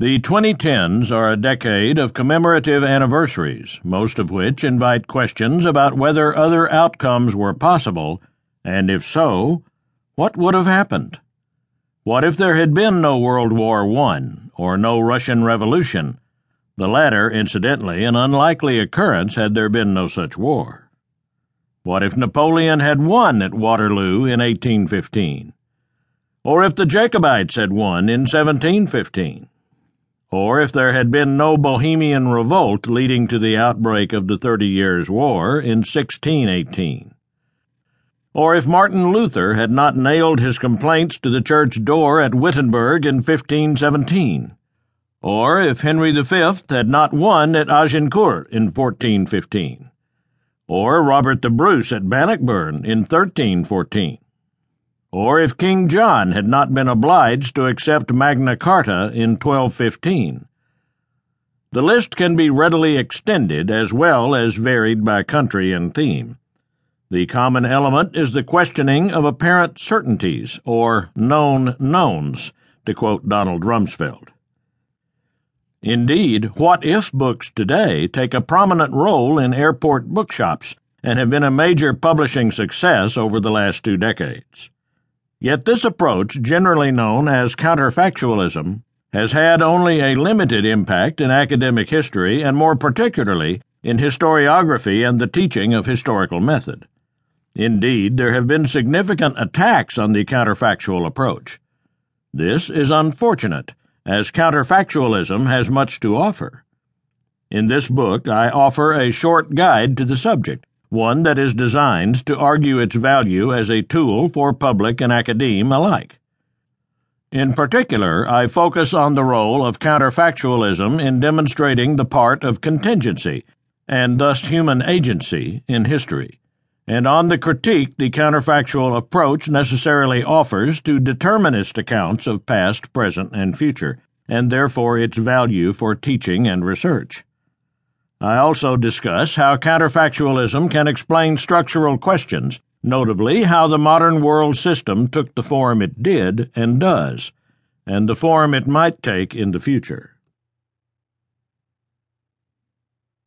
The 2010s are a decade of commemorative anniversaries, most of which invite questions about whether other outcomes were possible, and if so, what would have happened? What if there had been no World War I or no Russian Revolution? The latter, incidentally, an unlikely occurrence had there been no such war. What if Napoleon had won at Waterloo in 1815? Or if the Jacobites had won in 1715? Or if there had been no Bohemian revolt leading to the outbreak of the Thirty Years' War in 1618. Or if Martin Luther had not nailed his complaints to the church door at Wittenberg in 1517. Or if Henry V had not won at Agincourt in 1415. Or Robert the Bruce at Bannockburn in 1314 or if King John had not been obliged to accept Magna Carta in 1215. The list can be readily extended as well as varied by country and theme. The common element is the questioning of apparent certainties, or known knowns, to quote Donald Rumsfeld. Indeed, what if books today take a prominent role in airport bookshops and have been a major publishing success over the last two decades. Yet this approach, generally known as counterfactualism, has had only a limited impact in academic history and more particularly in historiography and the teaching of historical method. Indeed, there have been significant attacks on the counterfactual approach. This is unfortunate, as counterfactualism has much to offer. In this book, I offer a short guide to the subject one that is designed to argue its value as a tool for public and academe alike. In particular, I focus on the role of counterfactualism in demonstrating the part of contingency, and thus human agency, in history, and on the critique the counterfactual approach necessarily offers to determinist accounts of past, present, and future, and therefore its value for teaching and research. I also discuss how counterfactualism can explain structural questions, notably how the modern world system took the form it did and does, and the form it might take in the future.